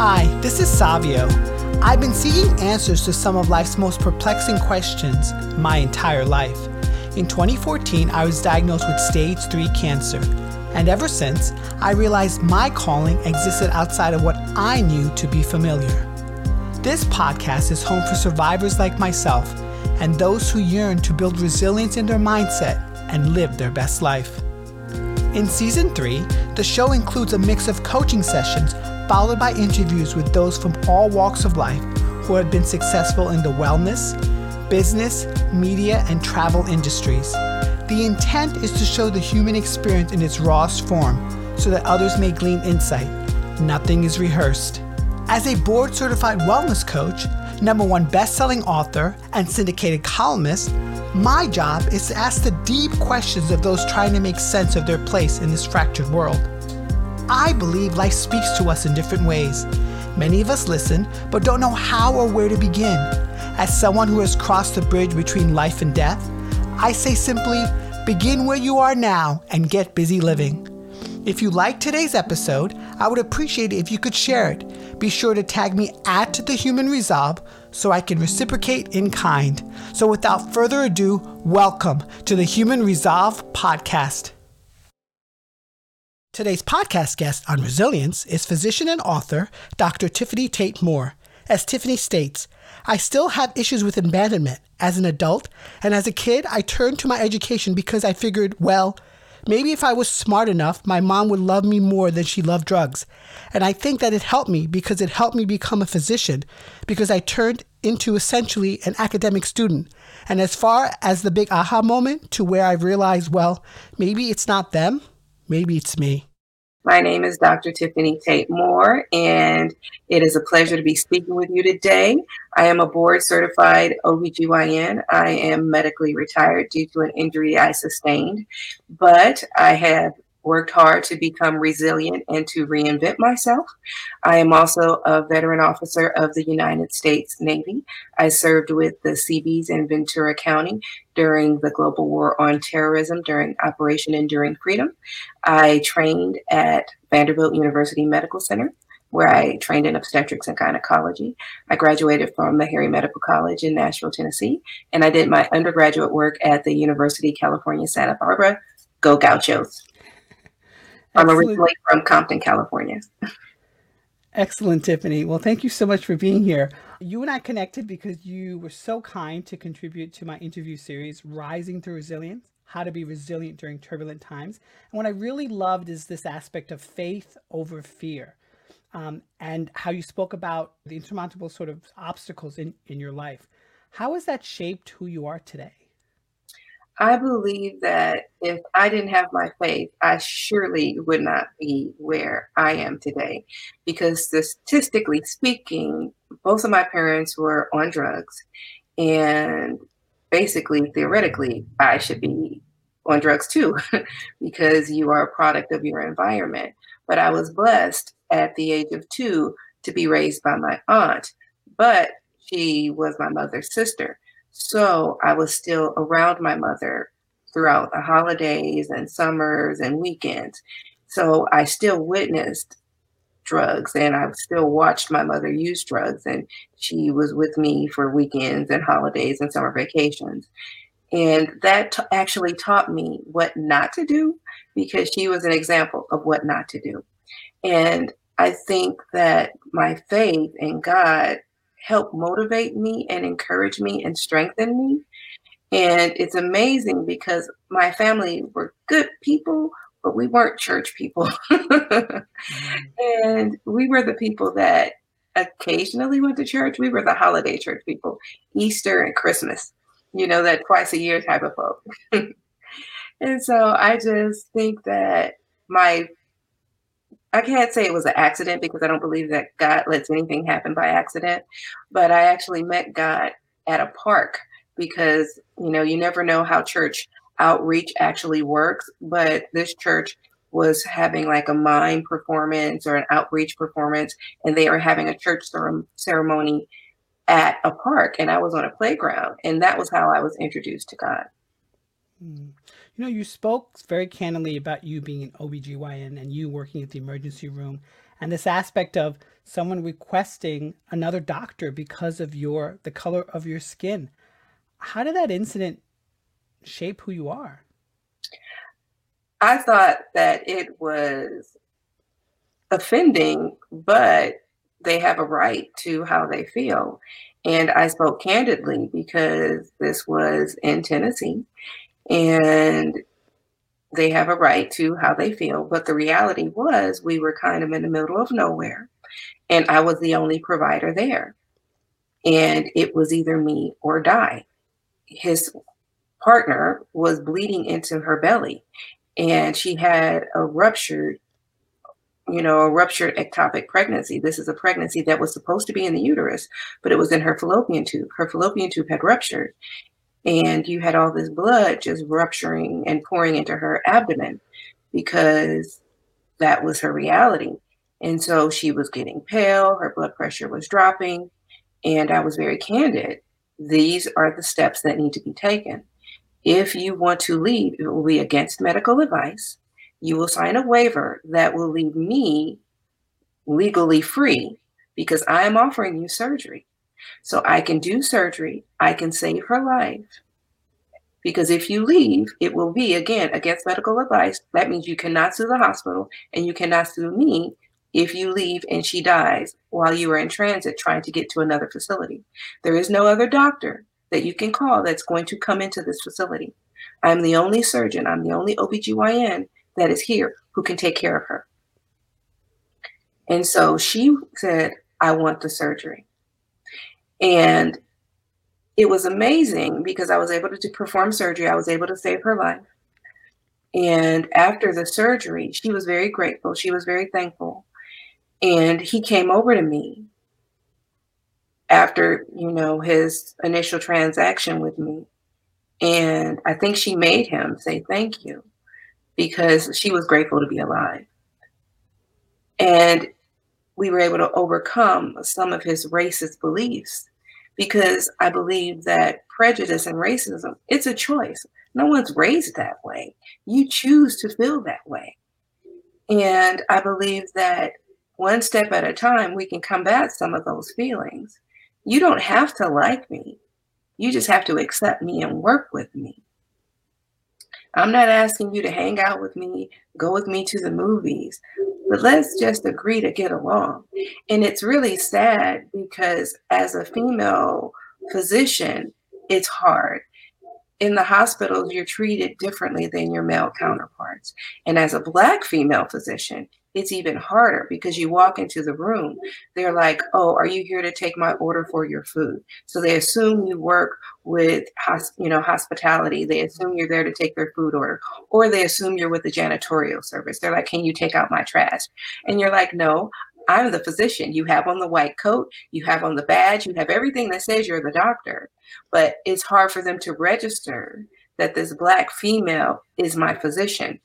Hi, this is Savio. I've been seeking answers to some of life's most perplexing questions my entire life. In 2014, I was diagnosed with stage 3 cancer, and ever since, I realized my calling existed outside of what I knew to be familiar. This podcast is home for survivors like myself and those who yearn to build resilience in their mindset and live their best life. In season 3, the show includes a mix of coaching sessions followed by interviews with those from all walks of life who have been successful in the wellness, business, media, and travel industries. The intent is to show the human experience in its rawest form so that others may glean insight. Nothing is rehearsed. As a board certified wellness coach, number one best-selling author, and syndicated columnist, my job is to ask the deep questions of those trying to make sense of their place in this fractured world. I believe life speaks to us in different ways. Many of us listen, but don't know how or where to begin. As someone who has crossed the bridge between life and death, I say simply begin where you are now and get busy living. If you like today's episode, I would appreciate it if you could share it. Be sure to tag me at The Human Resolve so I can reciprocate in kind. So without further ado, welcome to the Human Resolve podcast. Today's podcast guest on resilience is physician and author Dr. Tiffanie Tate Moore. As Tiffanie states, I still have issues with abandonment as an adult, and as a kid, I turned to my education because I figured, well, maybe if I was smart enough, my mom would love me more than she loved drugs. And I think that it helped me because it helped me become a physician because I turned into essentially an academic student. And as far as the big aha moment to where I realized, well, maybe it's not them, maybe it's me. My name is Dr. Tiffanie Tate Moore, and it is a pleasure to be speaking with you today. I am a board certified OBGYN. I am medically retired due to an injury I sustained, but I have worked hard to become resilient and to reinvent myself. I am also a veteran officer of the United States Navy. I served with the Seabees in Ventura County during the global war on terrorism during Operation Enduring Freedom. I trained at Vanderbilt University Medical Center where I trained in obstetrics and gynecology. I graduated from Meharry Medical College in Nashville, Tennessee, and I did my undergraduate work at the University of California, Santa Barbara. Go Gauchos. I'm originally from Compton, California. Excellent, Tiffanie. Well, thank you so much for being here. You and I connected because you were so kind to contribute to my interview series, Rising Through Resilience How to Be Resilient During Turbulent Times. And what I really loved is this aspect of faith over fear um, and how you spoke about the insurmountable sort of obstacles in, in your life. How has that shaped who you are today? I believe that if I didn't have my faith, I surely would not be where I am today. Because statistically speaking, both of my parents were on drugs. And basically, theoretically, I should be on drugs too, because you are a product of your environment. But I was blessed at the age of two to be raised by my aunt, but she was my mother's sister. So I was still around my mother throughout the holidays and summers and weekends. So I still witnessed drugs and I still watched my mother use drugs and she was with me for weekends and holidays and summer vacations. And that t- actually taught me what not to do because she was an example of what not to do. And I think that my faith in God help motivate me and encourage me and strengthen me. And it's amazing because my family were good people, but we weren't church people. Mm-hmm. and we were the people that occasionally went to church. We were the holiday church people, Easter and Christmas, you know, that twice a year type of folk. and so I just think that my I can't say it was an accident because I don't believe that God lets anything happen by accident. But I actually met God at a park because, you know, you never know how church outreach actually works. But this church was having like a mime performance or an outreach performance, and they were having a church ceremony at a park. And I was on a playground. And that was how I was introduced to God. Hmm. You know, you spoke very candidly about you being an OBGYN and you working at the emergency room and this aspect of someone requesting another doctor because of your the color of your skin. How did that incident shape who you are? I thought that it was offending, but they have a right to how they feel. And I spoke candidly because this was in Tennessee and they have a right to how they feel. But the reality was, we were kind of in the middle of nowhere and I was the only provider there. And it was either me or die. His partner was bleeding into her belly and she had a ruptured you know, a ruptured ectopic pregnancy. This is a pregnancy that was supposed to be in the uterus, but it was in her fallopian tube. Her fallopian tube had ruptured, and you had all this blood just rupturing and pouring into her abdomen because that was her reality. And so she was getting pale, her blood pressure was dropping, and I was very candid. These are the steps that need to be taken. If you want to leave, it will be against medical advice. You will sign a waiver that will leave me legally free because I am offering you surgery. So I can do surgery, I can save her life. Because if you leave, it will be again against medical advice. That means you cannot sue the hospital and you cannot sue me if you leave and she dies while you are in transit trying to get to another facility. There is no other doctor that you can call that's going to come into this facility. I'm the only surgeon, I'm the only OBGYN that is here who can take care of her. And so she said, I want the surgery. And it was amazing because I was able to perform surgery. I was able to save her life. And after the surgery, she was very grateful. She was very thankful. And he came over to me after, you know, his initial transaction with me. And I think she made him say thank you because she was grateful to be alive. And we were able to overcome some of his racist beliefs because I believe that prejudice and racism, it's a choice. No one's raised that way. You choose to feel that way. And I believe that one step at a time, we can combat some of those feelings. You don't have to like me. You just have to accept me and work with me. I'm not asking you to hang out with me, go with me to the movies, but let's just agree to get along. And it's really sad because as a female physician, it's hard. In the hospitals, you're treated differently than your male counterparts. And as a Black female physician, it's even harder because you walk into the room, they're like, "Oh, are you here to take my order for your food?" So they assume you work with, you know, hospitality. They assume you're there to take their food order, or they assume you're with the janitorial service. They're like, "Can you take out my trash?" And you're like, "No, I'm the physician. You have on the white coat, you have on the badge, you have everything that says you're the doctor." But it's hard for them to register that this black female is my physician.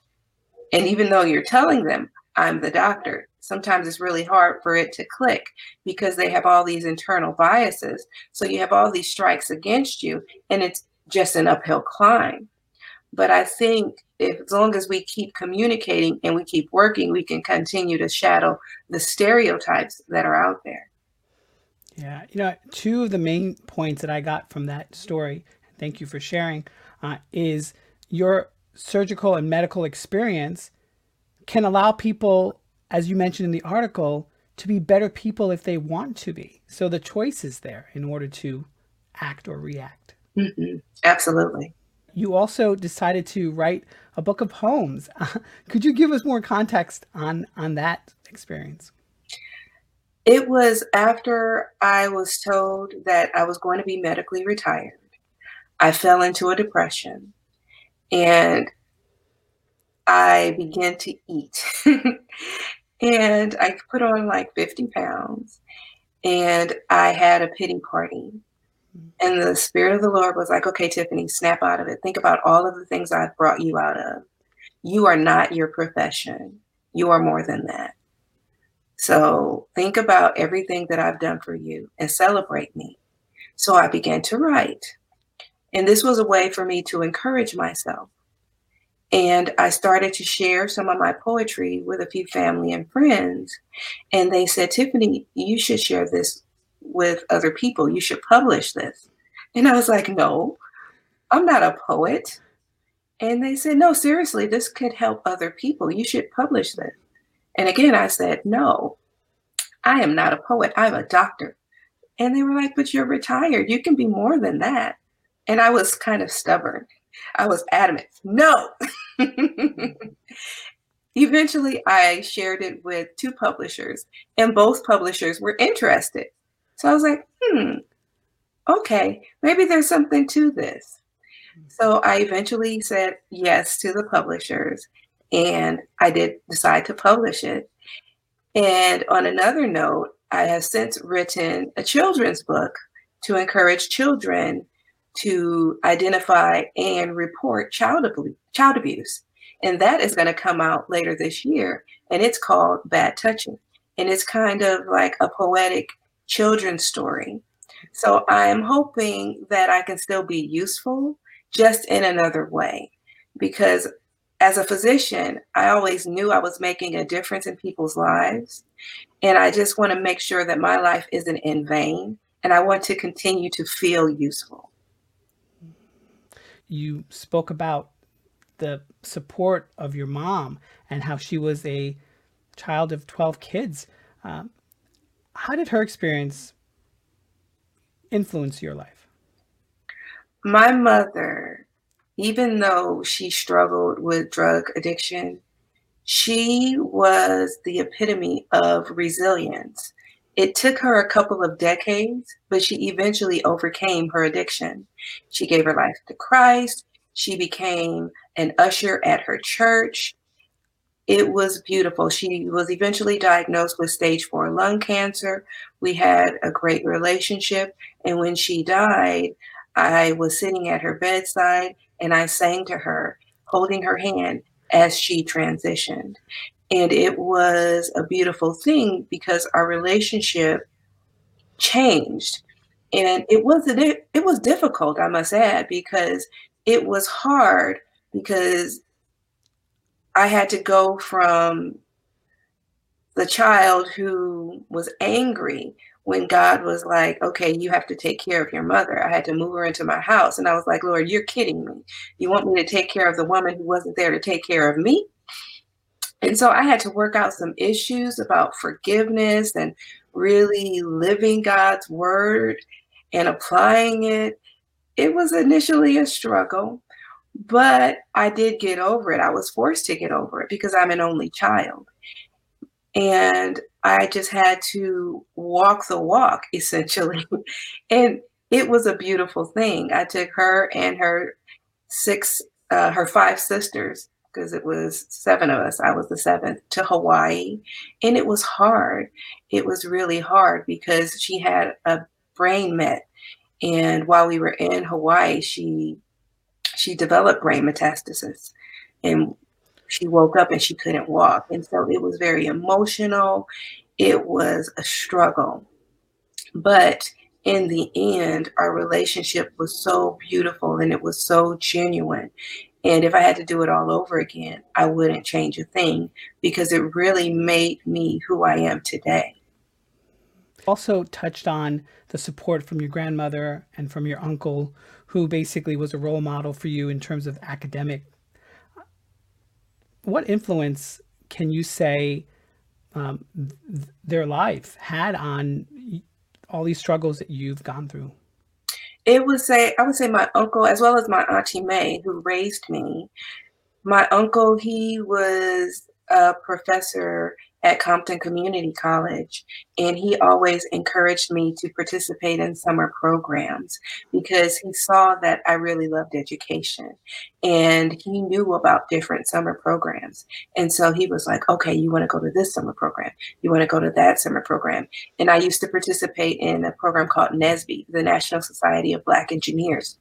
And even though you're telling them, I'm the doctor. Sometimes it's really hard for it to click because they have all these internal biases. So you have all these strikes against you, and it's just an uphill climb. But I think if as long as we keep communicating and we keep working, we can continue to shadow the stereotypes that are out there. Yeah, you know, two of the main points that I got from that story, thank you for sharing, uh, is your surgical and medical experience can allow people, as you mentioned in the article, to be better people if they want to be. So the choice is there in order to act or react. Mm-hmm. Absolutely. You also decided to write a book of poems. could you give us more context on on that experience? It was after I was told that I was going to be medically retired. I fell into a depression and I began to eat. and I put on like 50 pounds. And I had a pity party. Mm. And the Spirit of the Lord was like, okay, Tiffanie, snap out of it. Think about all of the things I've brought you out of. You are not your profession, you are more than that. So think about everything that I've done for you and celebrate me. So I began to write. And this was a way for me to encourage myself And I started to share some of my poetry with a few family and friends. And they said, Tiffanie, you should share this with other people. You should publish this. And I was like, no, I'm not a poet. And they said, no, seriously, this could help other people. You should publish this. And again, I said, no, I am not a poet. I'm a doctor. And they were like, but you're retired. You can be more than that. And I was kind of stubborn. I was adamant, no. Eventually, I shared it with two publishers, and both publishers were interested. So I was like, hmm, okay, maybe there's something to this. So I eventually said yes to the publishers, and I did decide to publish it. And on another note, I have since written a children's book to encourage children to identify and report child, abuse, child abuse. And that is going to come out later this year. And it's called Bad Touching. And it's kind of like a poetic children's story. So I'm hoping that I can still be useful just in another way. Because as a physician, I always knew I was making a difference in people's lives. And I just want to make sure that my life isn't in vain. And I want to continue to feel useful you spoke about the support of your mom and how she was a child of 12 kids. Um, how did her experience influence your life? My mother, even though she struggled with drug addiction, she was the epitome of resilience. It took her a couple of decades, but she eventually overcame her addiction. She gave her life to Christ. She became an usher at her church. It was beautiful. She was eventually diagnosed with stage four lung cancer. We had a great relationship. And when she died, I was sitting at her bedside and I sang to her, holding her hand as she transitioned. And it was a beautiful thing because our relationship changed. And it wasn't it, it was difficult, I must add, because it was hard because I had to go from the child who was angry when God was like, okay, you have to take care of your mother. I had to move her into my house. And I was like, Lord, you're kidding me. You want me to take care of the woman who wasn't there to take care of me? And so I had to work out some issues about forgiveness and really living God's word and applying it. It was initially a struggle, but I did get over it. I was forced to get over it because I'm an only child. And I just had to walk the walk essentially. and it was a beautiful thing. I took her and her six, uh, her five sisters because it was seven of us. I was the seventh to Hawaii. And it was hard. It was really hard because she had a brain met. And while we were in Hawaii, she she developed brain metastasis. And she woke up and she couldn't walk. And so it was very emotional. It was a struggle. But in the end, our relationship was so beautiful and it was so genuine. And if I had to do it all over again, I wouldn't change a thing because it really made me who I am today. Also, touched on the support from your grandmother and from your uncle, who basically was a role model for you in terms of academic. What influence can you say um, th- their life had on all these struggles that you've gone through? It would say I would say my uncle as well as my auntie May, who raised me. My uncle, he was a professor at Compton Community College, and he always encouraged me to participate in summer programs because he saw that I really loved education and he knew about different summer programs. And so he was like, okay, you want to go to this summer program, you want to go to that summer program. And I used to participate in a program called NSBE, the National Society of Black Engineers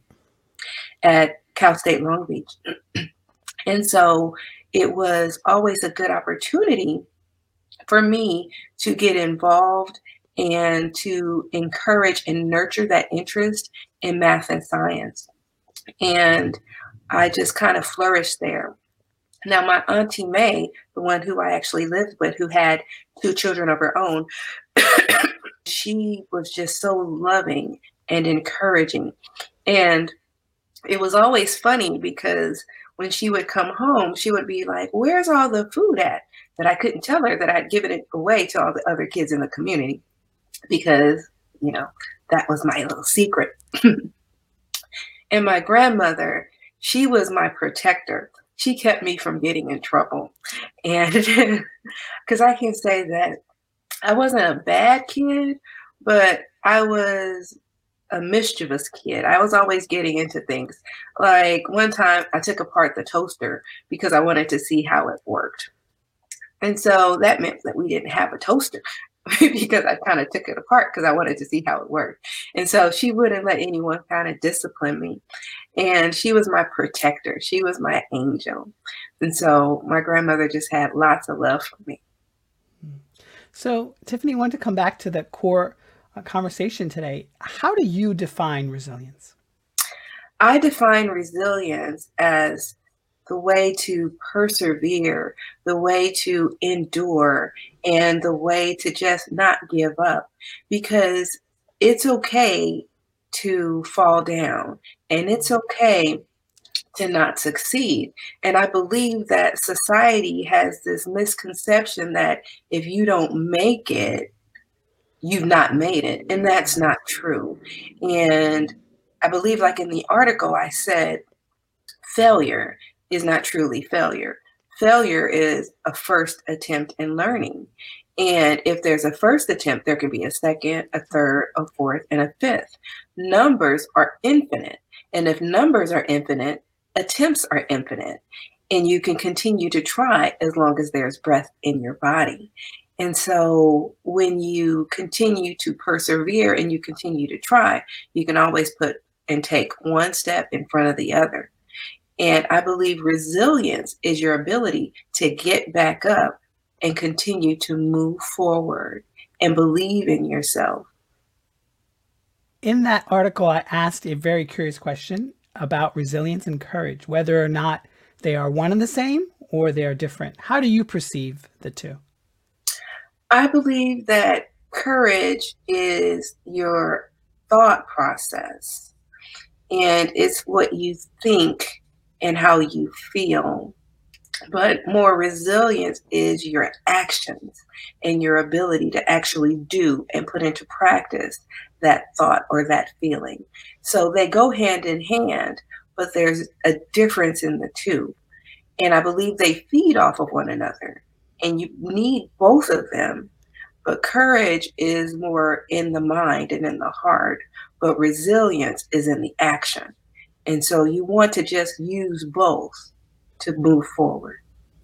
at Cal State Long Beach. and so it was always a good opportunity for me to get involved and to encourage and nurture that interest in math and science. And I just kind of flourished there. Now, my Auntie May, the one who I actually lived with, who had two children of her own, she was just so loving and encouraging. And it was always funny because when she would come home, she would be like, Where's all the food at? That I couldn't tell her that I'd given it away to all the other kids in the community because, you know, that was my little secret. and my grandmother, she was my protector. She kept me from getting in trouble. And because I can say that I wasn't a bad kid, but I was a mischievous kid. I was always getting into things. Like one time I took apart the toaster because I wanted to see how it worked. And so that meant that we didn't have a toaster because I kind of took it apart because I wanted to see how it worked. And so she wouldn't let anyone kind of discipline me. And she was my protector, she was my angel. And so my grandmother just had lots of love for me. So, Tiffanie, I want to come back to the core uh, conversation today. How do you define resilience? I define resilience as the way to persevere, the way to endure, and the way to just not give up because it's okay to fall down and it's okay to not succeed. And I believe that society has this misconception that if you don't make it, you've not made it. And that's not true. And I believe, like in the article, I said, failure is not truly failure. Failure is a first attempt in learning. And if there's a first attempt, there can be a second, a third, a fourth, and a fifth. Numbers are infinite. And if numbers are infinite, attempts are infinite. And you can continue to try as long as there's breath in your body. And so when you continue to persevere and you continue to try, you can always put and take one step in front of the other. And I believe resilience is your ability to get back up and continue to move forward and believe in yourself. In that article, I asked a very curious question about resilience and courage, whether or not they are one and the same or they are different. How do you perceive the two? I believe that courage is your thought process and it's what you think and how you feel. But more resilience is your actions and your ability to actually do and put into practice that thought or that feeling. So they go hand in hand, but there's a difference in the two. And I believe they feed off of one another. And you need both of them. But courage is more in the mind and in the heart, but resilience is in the action. And so you want to just use both to move forward.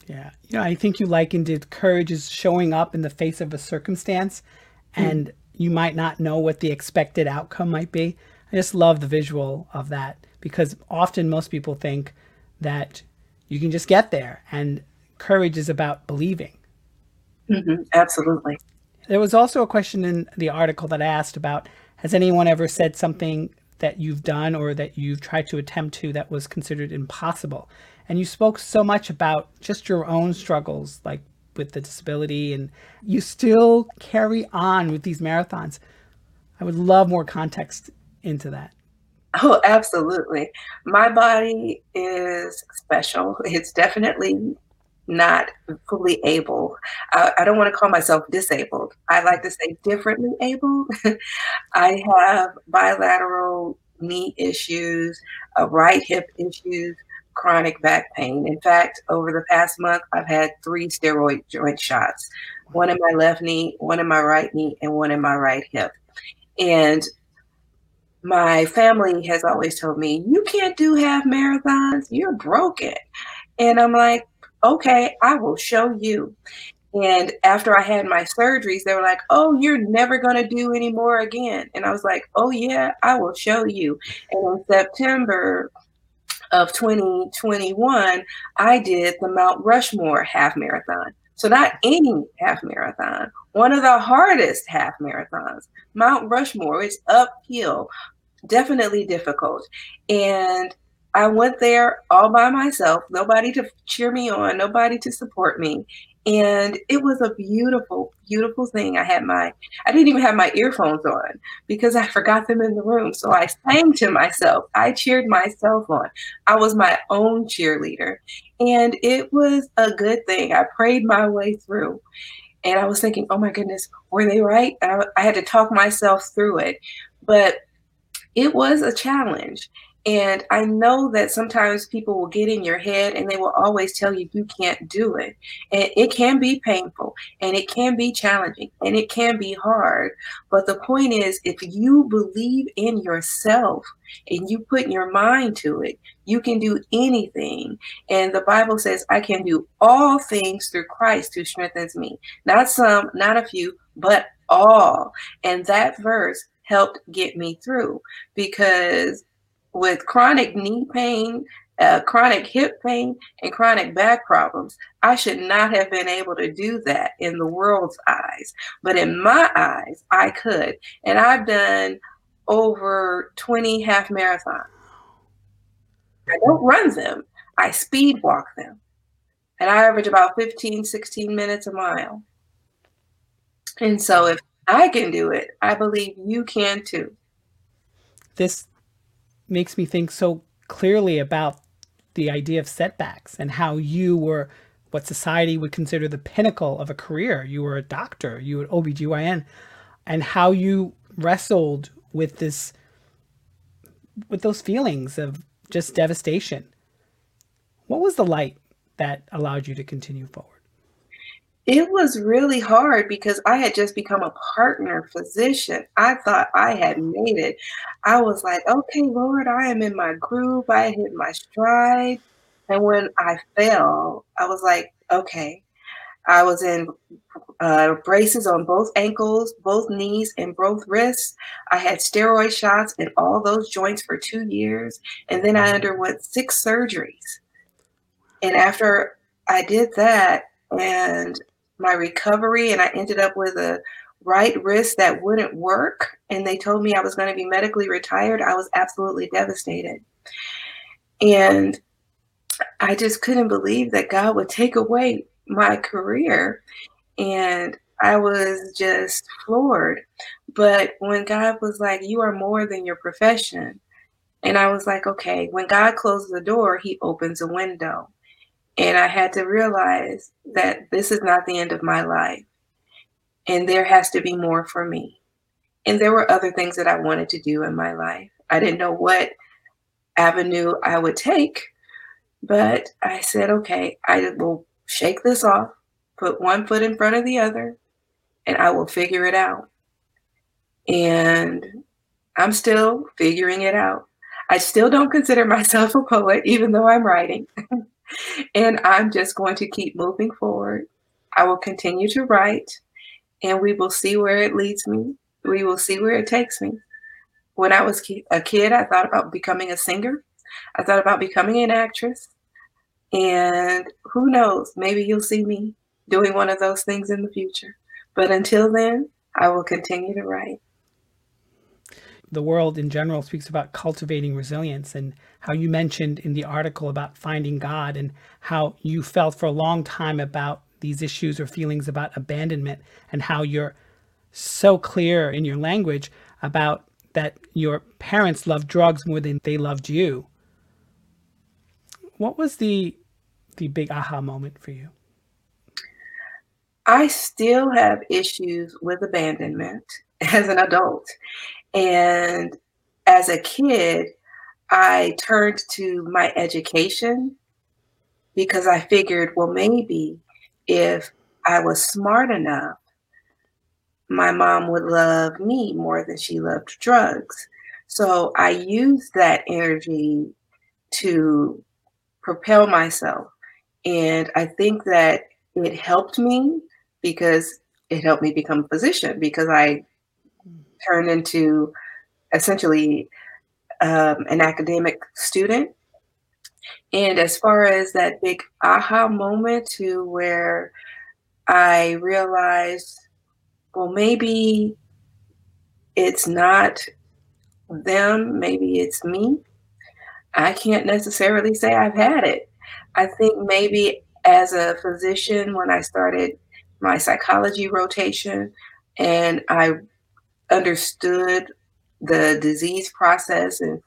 Yeah. You know, I think you likened it courage is showing up in the face of a circumstance hmm. and you might not know what the expected outcome might be. I just love the visual of that because often most people think that you can just get there and courage is about believing. Mm-hmm. Absolutely. There was also a question in the article that I asked about has anyone ever said something that you've done or that you've tried to attempt to that was considered impossible. And you spoke so much about just your own struggles, like with the disability, and you still carry on with these marathons. I would love more context into that. Oh, absolutely. My body is special. It's definitely not fully able. I, I, don't want to call myself disabled. I like to say differently able. I have bilateral knee issues, uh, right hip issues, chronic back pain. In fact, over the past month, I've had three steroid joint shots one in my left knee, one in my right knee, and one in my right hip. And my family has always told me, You can't do half marathons, you're broken. And I'm like, okay, I will show you. And after I had my surgeries, they were like, oh, you're never going to do any more again. And I was like, oh, yeah, I will show you. And in September of 2021, I did the Mount Rushmore half marathon. So, not any half marathon, one of the hardest half marathons. Mount Rushmore, it's uphill, definitely difficult. And I went there all by myself, nobody to cheer me on, nobody to support me. And it was a beautiful, beautiful thing. I had my, I didn't even have my earphones on because I forgot them in the room. So I sang to myself. I cheered myself on. I was my own cheerleader. And it was a good thing. I prayed my way through. And I was thinking, oh my goodness, were they right? I, I had to talk myself through it. But it was a challenge. And I know that sometimes people will get in your head and they will always tell you you can't do it. And it can be painful and it can be challenging and it can be hard. But the point is, if you believe in yourself and you put your mind to it, you can do anything. And the Bible says, I can do all things through Christ who strengthens me. Not some, not a few, but all. And that verse helped get me through because with chronic knee pain, uh, chronic hip pain, and chronic back problems, I should not have been able to do that in the world's eyes. But in my eyes, I could. And I've done over 20 half marathons. I don't run them, I speed walk them. And I average about 15, 16 minutes a mile. And so if I can do it, I believe you can too. This makes me think so clearly about the idea of setbacks and how you were what society would consider the pinnacle of a career. You were a doctor, you were OBGYN, and how you wrestled with this with those feelings of just devastation. What was the light that allowed you to continue forward? It was really hard because I had just become a partner physician. I thought I had made it. I was like, okay, Lord, I am in my groove. I hit my stride. And when I fell, I was like, okay. I was in uh, braces on both ankles, both knees, and both wrists. I had steroid shots in all those joints for two years. And then I underwent six surgeries. And after I did that, and my recovery and I ended up with a right wrist that wouldn't work and they told me I was going to be medically retired, I was absolutely devastated. And I just couldn't believe that God would take away my career. And I was just floored. But when God was like, You are more than your profession, and I was like, Okay, when God closes the door, He opens a window. And I had to realize that this is not the end of my life. And there has to be more for me. And there were other things that I wanted to do in my life. I didn't know what avenue I would take, but I said, okay, I will shake this off, put one foot in front of the other, and I will figure it out. And I'm still figuring it out. I still don't consider myself a poet, even though I'm writing. and I'm just going to keep moving forward. I will continue to write and we will see where it leads me. We will see where it takes me. When I was a kid, I thought about becoming a singer. I thought about becoming an actress. And who knows, maybe you'll see me doing one of those things in the future. But until then, I will continue to write the world in general speaks about cultivating resilience and how you mentioned in the article about finding God and how you felt for a long time about these issues or feelings about abandonment and how you're so clear in your language about that your parents loved drugs more than they loved you. What was the the big aha moment for you? I still have issues with abandonment as an adult. And as a kid, I turned to my education because I figured, well, maybe if I was smart enough, my mom would love me more than she loved drugs. So I used that energy to propel myself. And I think that it helped me because it helped me become a physician because I turned into essentially um, an academic student. And as far as that big aha moment to where I realized, well, maybe it's not them, maybe it's me. I can't necessarily say I've had it. I think maybe as a physician, when I started my psychology rotation and I understood the disease process and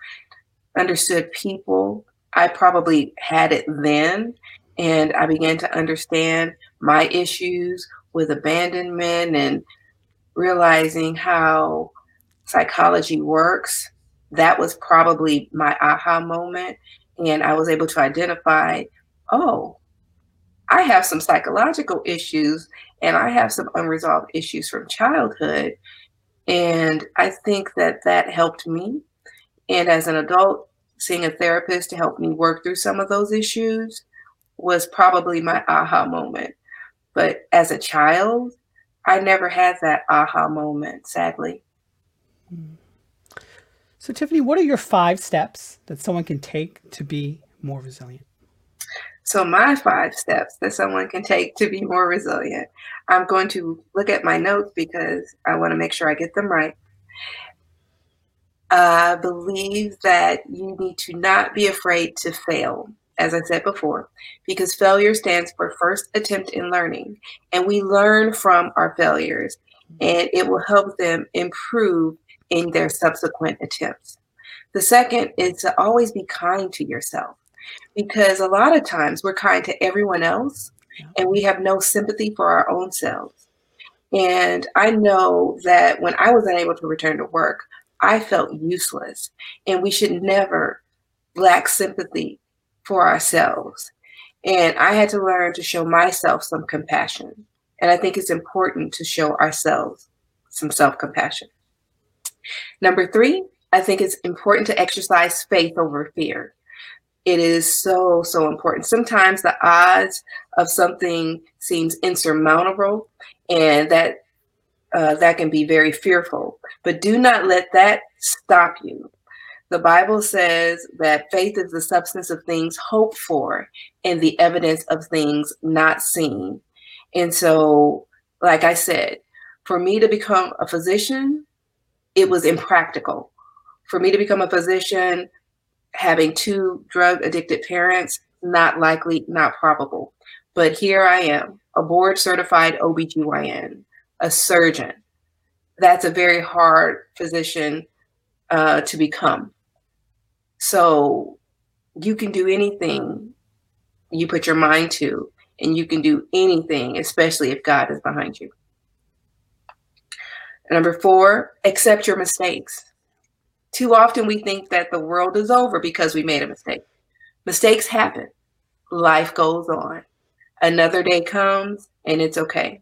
understood people, I probably had it then. And I began to understand my issues with abandonment and realizing how psychology works. That was probably my aha moment. And I was able to identify, oh, I have some psychological issues and I have some unresolved issues from childhood. And I think that that helped me. And as an adult, seeing a therapist to help me work through some of those issues was probably my aha moment. But as a child, I never had that aha moment, sadly. So, Tiffanie, what are your five steps that someone can take to be more resilient? So, my five steps that someone can take to be more resilient. I'm going to look at my notes because I want to make sure I get them right. I believe that you need to not be afraid to fail, as I said before, because failure stands for first attempt in learning. And we learn from our failures, and it will help them improve in their subsequent attempts. The second is to always be kind to yourself because a lot of times we're kind to everyone else and we have no sympathy for our own selves. And I know that when I was unable to return to work, I felt useless. And we should never lack sympathy for ourselves. And I had to learn to show myself some compassion. And I think it's important to show ourselves some self compassion. Number three, I think it's important to exercise faith over fear. It is so, so important. Sometimes the odds of something seems insurmountable, and that uh, that can be very fearful. But do not let that stop you. The Bible says that faith is the substance of things hoped for and the evidence of things not seen. And so, like I said, for me to become a physician, it was impractical. For me to become a physician, having two drug addicted parents, not likely, not probable. But here I am, a board certified OBGYN a surgeon. That's a very hard physician uh, to become. So you can do anything you put your mind to, and you can do anything, especially if God is behind you. Number four, accept your mistakes. Too often we think that the world is over because we made a mistake. Mistakes happen. Life goes on. Another day comes and it's okay.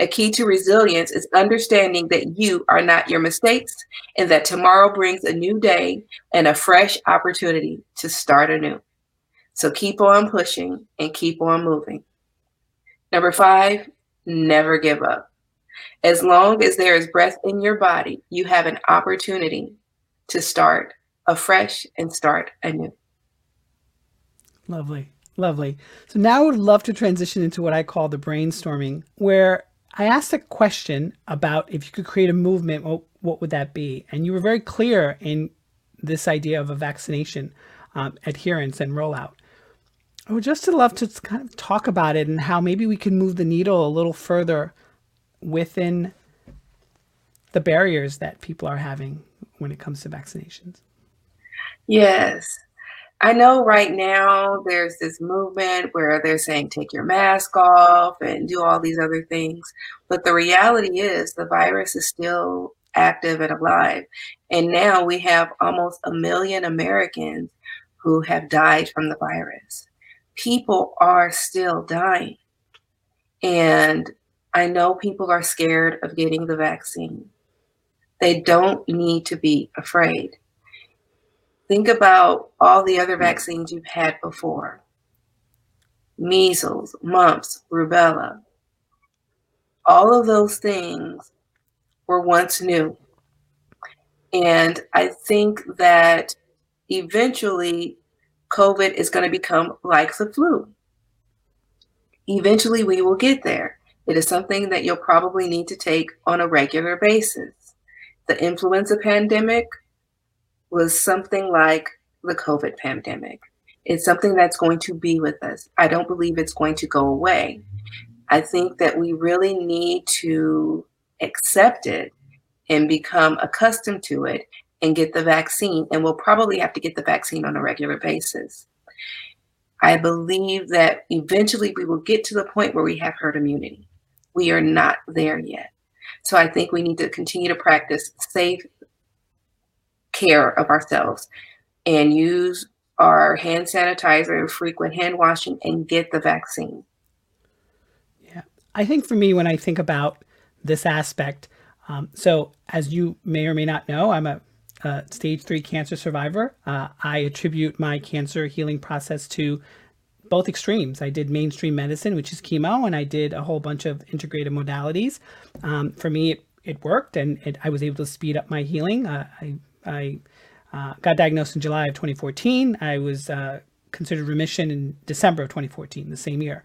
A key to resilience is understanding that you are not your mistakes and that tomorrow brings a new day and a fresh opportunity to start anew. So keep on pushing and keep on moving. Number five, never give up. As long as there is breath in your body, you have an opportunity to start afresh and start anew. Lovely. Lovely. So now I would love to transition into what I call the brainstorming, where I asked a question about if you could create a movement, what, what would that be? And you were very clear in this idea of a vaccination um, adherence and rollout. I would just love to kind of talk about it and how maybe we can move the needle a little further within the barriers that people are having when it comes to vaccinations. Yes. I know right now there's this movement where they're saying take your mask off and do all these other things. But the reality is the virus is still active and alive. And now we have almost a million Americans who have died from the virus. People are still dying. And I know people are scared of getting the vaccine. They don't need to be afraid. Think about all the other vaccines you've had before measles, mumps, rubella. All of those things were once new. And I think that eventually COVID is going to become like the flu. Eventually, we will get there. It is something that you'll probably need to take on a regular basis. The influenza pandemic was something like the COVID pandemic. It's something that's going to be with us. I don't believe it's going to go away. I think that we really need to accept it and become accustomed to it and get the vaccine. And we'll probably have to get the vaccine on a regular basis. I believe that eventually we will get to the point where we have herd immunity. We are not there yet. So I think we need to continue to practice safe care of ourselves and use our hand sanitizer, and frequent hand washing, and get the vaccine. Yeah. I think for me, when I think about this aspect, um, so as you may or may not know, I'm a, stage three cancer survivor. Uh, I attribute my cancer healing process to both extremes. I did mainstream medicine, which is chemo, and I did a whole bunch of integrated modalities. Um, for me, it, it worked, and it, I was able to speed up my healing. Uh, I, I uh, got diagnosed in July of 2014. I was uh, considered remission in December of 2014, the same year.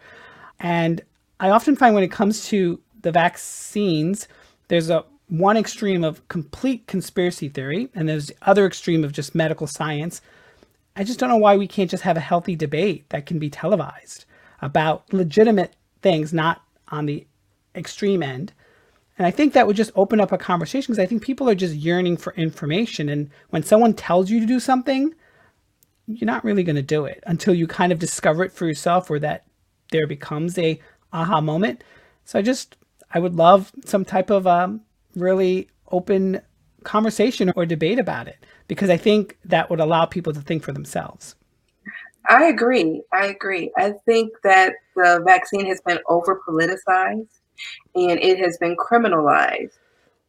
And I often find when it comes to the vaccines, there's a one extreme of complete conspiracy theory, and there's the other extreme of just medical science. I just don't know why we can't just have a healthy debate that can be televised about legitimate things, not on the extreme end. And I think that would just open up a conversation because I think people are just yearning for information. And when someone tells you to do something, you're not really going to do it until you kind of discover it for yourself or that there becomes a aha moment. So I just, I would love some type of um, really open conversation or debate about it because I think that would allow people to think for themselves. I agree. I agree. I think that the vaccine has been over politicized and it has been criminalized.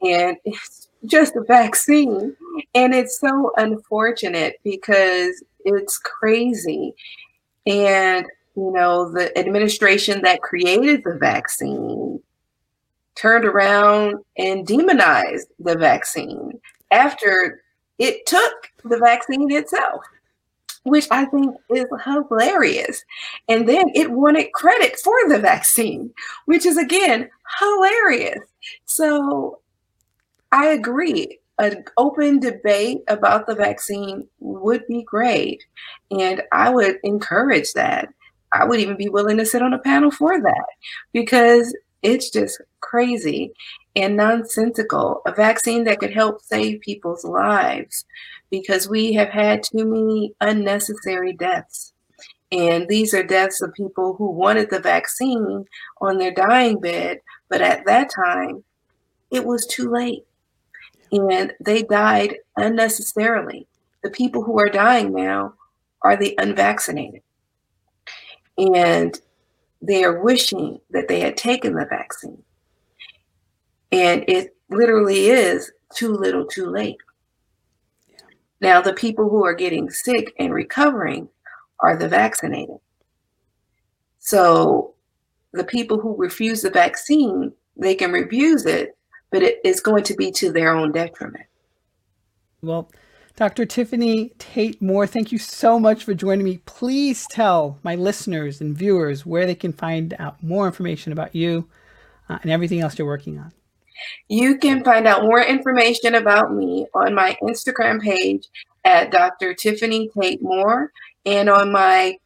And it's just a vaccine. And it's so unfortunate because it's crazy. And, you know, the administration that created the vaccine turned around and demonized the vaccine after it took the vaccine itself which I think is hilarious. And then it wanted credit for the vaccine, which is again hilarious. So I agree. An open debate about the vaccine would be great. And I would encourage that. I would even be willing to sit on a panel for that because it's just crazy and nonsensical. A vaccine that could help save people's lives because we have had too many unnecessary deaths. And these are deaths of people who wanted the vaccine on their dying bed, but at that time, it was too late. And they died unnecessarily. The people who are dying now are the unvaccinated. And they are wishing that they had taken the vaccine. And it literally is too little, too late. Now, the people who are getting sick and recovering are the vaccinated. So, the people who refuse the vaccine, they can refuse it, but it is going to be to their own detriment. Well, Dr. Tiffanie Tate Moore, thank you so much for joining me. Please tell my listeners and viewers where they can find out more information about you uh, and everything else you're working on. You can find out more information about me on my Instagram page at Dr. Tiffanie Tate Moore and on my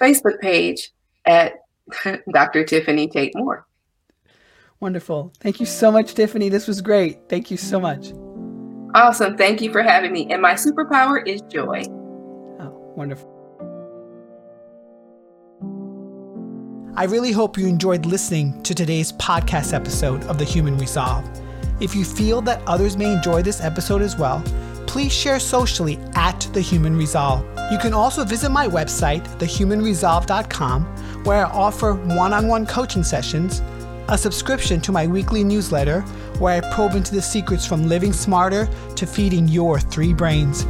Facebook page at Dr. Tiffanie Tate Moore. Wonderful. Thank you so much, Tiffanie. This was great. Thank you so much. Awesome. Thank you for having me. And my superpower is joy. Oh, wonderful. I really hope you enjoyed listening to today's podcast episode of The Human Resolve. If you feel that others may enjoy this episode as well, please share socially at The Human Resolve. You can also visit my website, thehumanresolve.com, where I offer one on one coaching sessions, a subscription to my weekly newsletter, where I probe into the secrets from living smarter to feeding your three brains,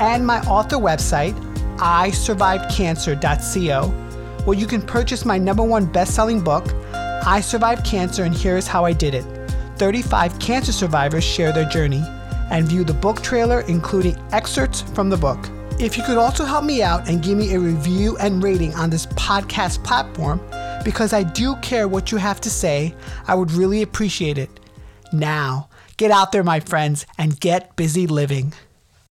and my author website, isurvivedcancer.co where you can purchase my number one best selling book, I Survived Cancer and Here's How I Did It. 35 cancer survivors share their journey, and view the book trailer, including excerpts from the book. If you could also help me out and give me a review and rating on this podcast platform, because I do care what you have to say, I would really appreciate it. Now, get out there, my friends, and get busy living.